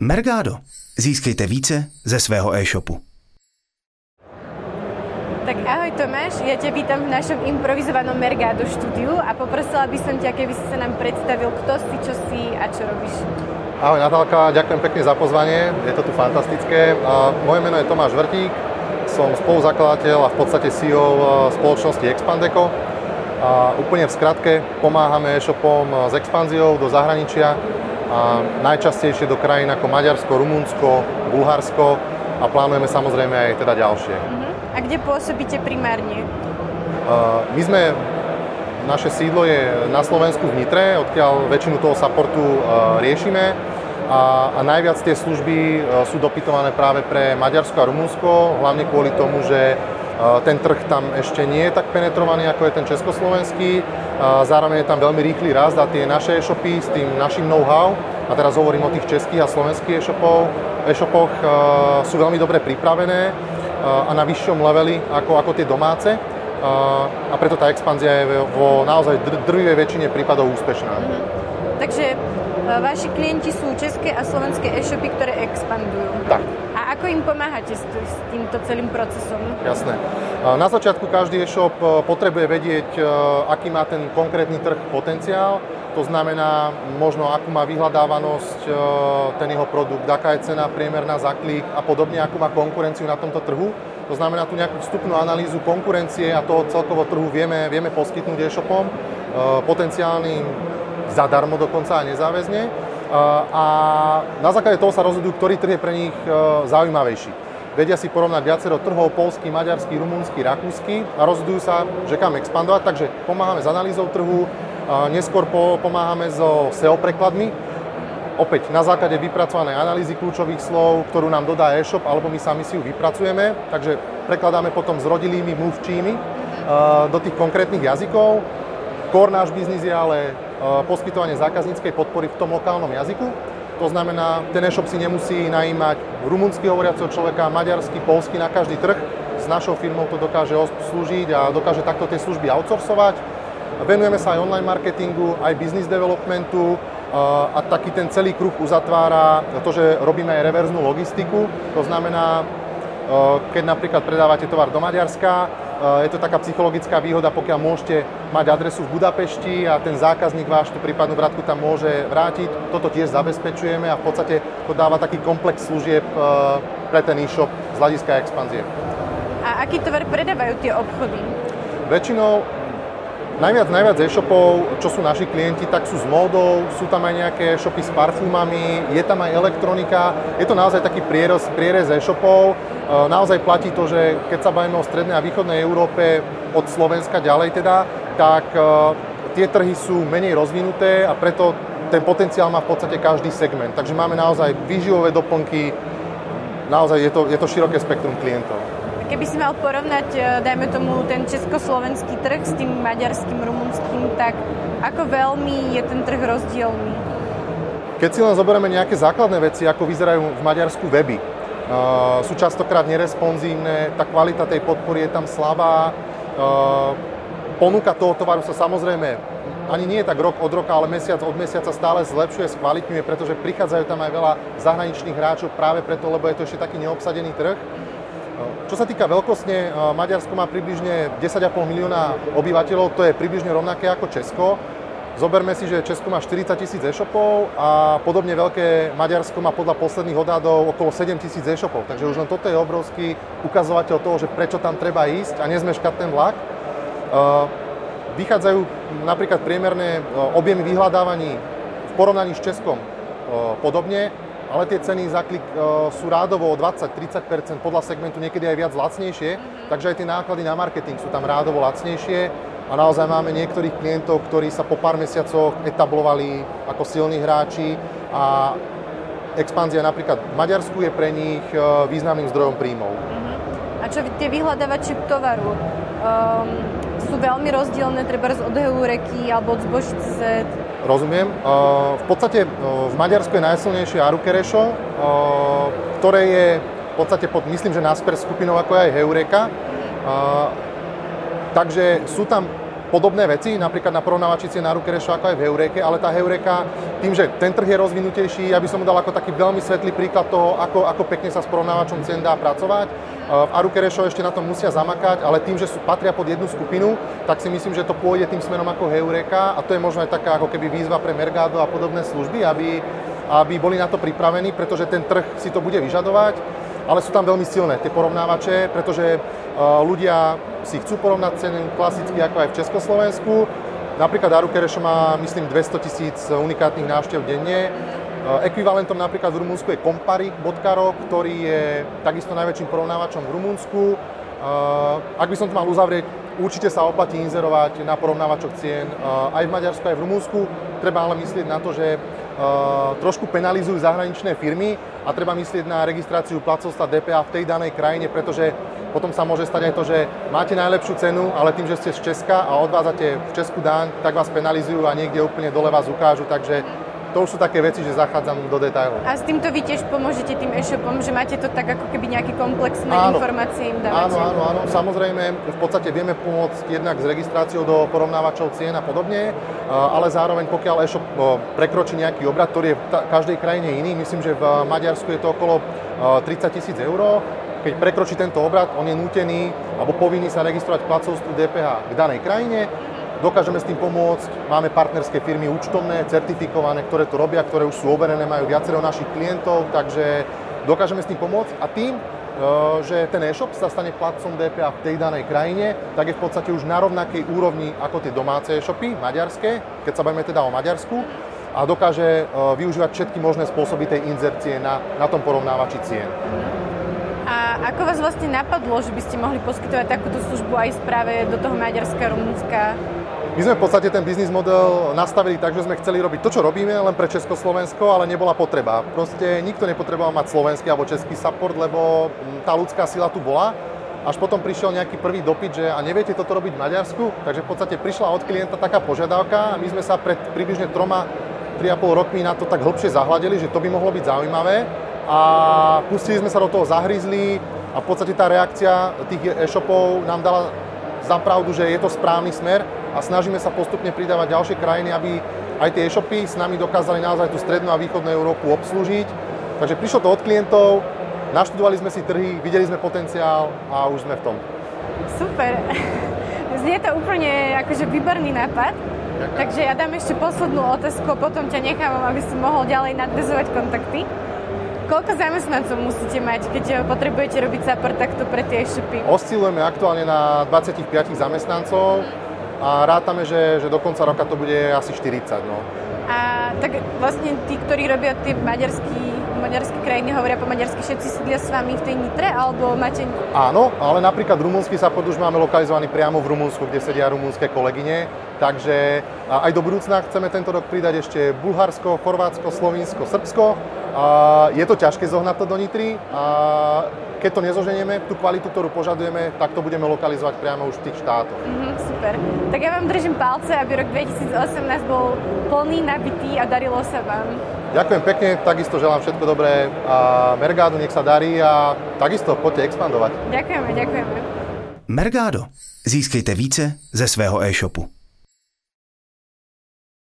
Mergado. Získejte více ze svého e-shopu. Tak ahoj Tomáš, ja ťa vítam v našom improvizovanom Mergado štúdiu a poprosila by som ťa, keby si sa nám predstavil, kto si, čo si a čo robíš. Ahoj Natálka, ďakujem pekne za pozvanie, je to tu fantastické. A moje meno je Tomáš Vrtík, som spoluzakladateľ a v podstate CEO e, spoločnosti Expandeco. A úplne v skratke pomáhame e-shopom s expanziou do zahraničia najčastejšie do krajín ako Maďarsko, Rumunsko, Bulharsko a plánujeme samozrejme aj teda ďalšie. Uh-huh. A kde pôsobíte primárne? My sme, naše sídlo je na Slovensku v Nitre, odkiaľ väčšinu toho supportu uh, riešime a, a najviac tie služby uh, sú dopytované práve pre Maďarsko a Rumunsko, hlavne kvôli tomu, že ten trh tam ešte nie je tak penetrovaný, ako je ten československý. Zároveň je tam veľmi rýchly rast a tie naše e-shopy s tým našim know-how, a teraz hovorím o tých českých a slovenských e-shopov, e-shopoch, sú veľmi dobre pripravené a na vyššom leveli ako, ako tie domáce. A preto tá expanzia je vo naozaj drvivej väčšine prípadov úspešná. Mhm. Takže vaši klienti sú české a slovenské e-shopy, ktoré expandujú. Tak. Ako im pomáhate s, týmto celým procesom? Jasné. Na začiatku každý e-shop e, potrebuje vedieť, e, aký má ten konkrétny trh potenciál. To znamená možno, akú má vyhľadávanosť e, ten jeho produkt, aká je cena priemerná za klik a podobne, akú má konkurenciu na tomto trhu. To znamená tu nejakú vstupnú analýzu konkurencie a toho celkovo trhu vieme, vieme poskytnúť e-shopom, potenciálnym zadarmo dokonca a nezáväzne a na základe toho sa rozhodujú, ktorý trh je pre nich e, zaujímavejší. Vedia si porovnať viacero trhov, polský, maďarský, rumúnsky, rakúsky a rozhodujú sa, že kam expandovať, takže pomáhame s analýzou trhu, neskôr pomáhame so SEO prekladmi, opäť na základe vypracovanej analýzy kľúčových slov, ktorú nám dodá e-shop, alebo my sami si ju vypracujeme, takže prekladáme potom s rodilými mluvčími do tých konkrétnych jazykov. Core náš biznis je ale Eh, poskytovanie zákazníckej podpory v tom lokálnom jazyku. To znamená, ten e-shop si nemusí najímať rumunsky hovoriaceho človeka, maďarsky, polsky na každý trh. S našou firmou to dokáže slúžiť a dokáže takto tie služby outsourcovať. Venujeme sa aj online marketingu, aj business developmentu eh, a taký ten celý kruh uzatvára to, že robíme aj reverznú logistiku. To znamená, eh, keď napríklad predávate tovar do Maďarska, je to taká psychologická výhoda, pokiaľ môžete mať adresu v Budapešti a ten zákazník váš tú prípadnú vratku tam môže vrátiť. Toto tiež zabezpečujeme a v podstate to dáva taký komplex služieb eh, pre ten e-shop z hľadiska expanzie. A aký tovar predávajú tie obchody? Väčšinou Najviac, najviac e-shopov, čo sú naši klienti, tak sú s módou, sú tam aj nejaké shopy s parfumami, je tam aj elektronika. Je to naozaj taký prierez, prierez e-shopov. E, naozaj platí to, že keď sa bavíme o strednej a východnej Európe, od Slovenska ďalej teda, tak e, tie trhy sú menej rozvinuté a preto ten potenciál má v podstate každý segment. Takže máme naozaj výživové doplnky, naozaj je to, je to široké spektrum klientov. Keby si mal porovnať, e, dajme tomu, ten československý trh s tým maďarským, rumunským, tak ako veľmi je ten trh rozdielný? Keď si len zoberieme nejaké základné veci, ako vyzerajú v Maďarsku weby, uh, sú častokrát neresponzívne, tá kvalita tej podpory je tam slabá, uh, ponuka toho tovaru sa samozrejme ani nie je tak rok od roka, ale mesiac od mesiaca stále zlepšuje, skvalitňuje, pretože prichádzajú tam aj veľa zahraničných hráčov práve preto, lebo je to ešte taký neobsadený trh. Čo sa týka veľkostne, Maďarsko má približne 10,5 milióna obyvateľov, to je približne rovnaké ako Česko. Zoberme si, že Česko má 40 tisíc e-shopov a podobne veľké Maďarsko má podľa posledných odhadov okolo 7 tisíc e-shopov. Takže už len toto je obrovský ukazovateľ toho, že prečo tam treba ísť a nezmeškať ten vlak. Vychádzajú napríklad priemerné objemy vyhľadávaní v porovnaní s Českom podobne ale tie ceny za klik uh, sú rádovo o 20-30%, podľa segmentu niekedy aj viac lacnejšie, mm-hmm. takže aj tie náklady na marketing sú tam rádovo lacnejšie a naozaj máme niektorých klientov, ktorí sa po pár mesiacoch etablovali ako silní hráči a expanzia napríklad v Maďarsku je pre nich uh, významným zdrojom príjmov. Mm-hmm. A čo tie vyhľadávače tovaru? Um, sú veľmi rozdielne, treba od Heureky alebo od Zbož.cz? Rozumiem. V podstate v Maďarsku je najsilnejšie Arukerešo, ktoré je v podstate pod, myslím, že Nasper skupinou ako aj Heureka. Takže sú tam podobné veci, napríklad na porovnávači cien na Rukerešu ako aj v Heureke, ale tá Heureka, tým, že ten trh je rozvinutejší, ja by som dal ako taký veľmi svetlý príklad toho, ako, ako pekne sa s porovnávačom cien dá pracovať. V Arukerešo ešte na tom musia zamakať, ale tým, že sú, patria pod jednu skupinu, tak si myslím, že to pôjde tým smerom ako Heureka a to je možno aj taká ako keby výzva pre Mergado a podobné služby, aby, aby boli na to pripravení, pretože ten trh si to bude vyžadovať ale sú tam veľmi silné tie porovnávače, pretože ľudia si chcú porovnať ceny klasicky ako aj v Československu. Napríklad Arukerešo má, myslím, 200 tisíc unikátnych návštev denne. Ekvivalentom napríklad v Rumunsku je Kompari.ro, ktorý je takisto najväčším porovnávačom v Rumunsku. Ak by som to mal uzavrieť, určite sa oplatí inzerovať na porovnávačoch cien aj v Maďarsku, aj v Rumunsku. Treba ale myslieť na to, že trošku penalizujú zahraničné firmy a treba myslieť na registráciu placovstva DPA v tej danej krajine, pretože potom sa môže stať aj to, že máte najlepšiu cenu, ale tým, že ste z Česka a odvádzate v Česku daň, tak vás penalizujú a niekde úplne dole vás ukážu, takže to už sú také veci, že zachádzam do detailov. A s týmto vy tiež pomôžete tým e-shopom, že máte to tak ako keby nejaké komplexné áno. informácie im dávate? Áno, áno, áno. Samozrejme, v podstate vieme pomôcť jednak s registráciou do porovnávačov cien a podobne, ale zároveň pokiaľ e-shop prekročí nejaký obrad, ktorý je v každej krajine iný, myslím, že v Maďarsku je to okolo 30 tisíc eur, keď prekročí tento obrad, on je nutený alebo povinný sa registrovať placovstvu DPH k danej krajine Dokážeme s tým pomôcť, máme partnerské firmy účtovné, certifikované, ktoré to robia, ktoré už sú overené, majú viacero našich klientov, takže dokážeme s tým pomôcť a tým, e, že ten e-shop sa stane platcom DPA v tej danej krajine, tak je v podstate už na rovnakej úrovni ako tie domáce e-shopy, maďarské, keď sa bavíme teda o Maďarsku, a dokáže e, využívať všetky možné spôsoby tej inzercie na, na tom porovnávači cien. A ako vás vlastne napadlo, že by ste mohli poskytovať takúto službu aj správe do toho Maďarska, Rumunska? My sme v podstate ten biznis model nastavili tak, že sme chceli robiť to, čo robíme, len pre Československo, ale nebola potreba. Proste nikto nepotreboval mať slovenský alebo český support, lebo mm, tá ľudská sila tu bola. Až potom prišiel nejaký prvý dopyt, že a neviete toto robiť v Maďarsku, takže v podstate prišla od klienta taká požiadavka a my sme sa pred približne troma, 3,5 rokmi na to tak hlbšie zahľadili, že to by mohlo byť zaujímavé a pustili sme sa do toho, zahryzli a v podstate tá reakcia tých e-shopov nám dala za pravdu, že je to správny smer a snažíme sa postupne pridávať ďalšie krajiny, aby aj tie e-shopy s nami dokázali naozaj tú strednú a východnú Európu obslúžiť. Takže prišlo to od klientov, naštudovali sme si trhy, videli sme potenciál a už sme v tom. Super. Znie to úplne akože výborný nápad. Ďakujem. Takže ja dám ešte poslednú otázku, potom ťa nechávam, aby si mohol ďalej nadvezovať kontakty. Koľko zamestnancov musíte mať, keď potrebujete robiť support takto pre tie e-shopy? Oscilujeme aktuálne na 25 zamestnancov a rátame, že, že do konca roka to bude asi 40. No. A tak vlastne tí, ktorí robia tie maďarský, maďarské krajiny, hovoria po maďarsky, všetci sedia s vami v tej Nitre, alebo máte... Áno, ale napríklad rumúnsky sa už máme lokalizovaný priamo v Rumunsku, kde sedia rumúnske kolegyne, takže aj do budúcna chceme tento rok pridať ešte Bulharsko, Chorvátsko, Slovinsko, Srbsko. A je to ťažké zohnať to do Nitry. A keď to nezoženieme, tú kvalitu, ktorú požadujeme, tak to budeme lokalizovať priamo už v tých štátoch. Mm-hmm, super. Tak ja vám držím palce, aby rok 2018 bol plný, nabitý a darilo sa vám. Ďakujem pekne, takisto želám všetko dobré a Mergádu nech sa darí a takisto poďte expandovať. Ďakujeme, ďakujeme. Mergado. Získejte více ze svého e-shopu.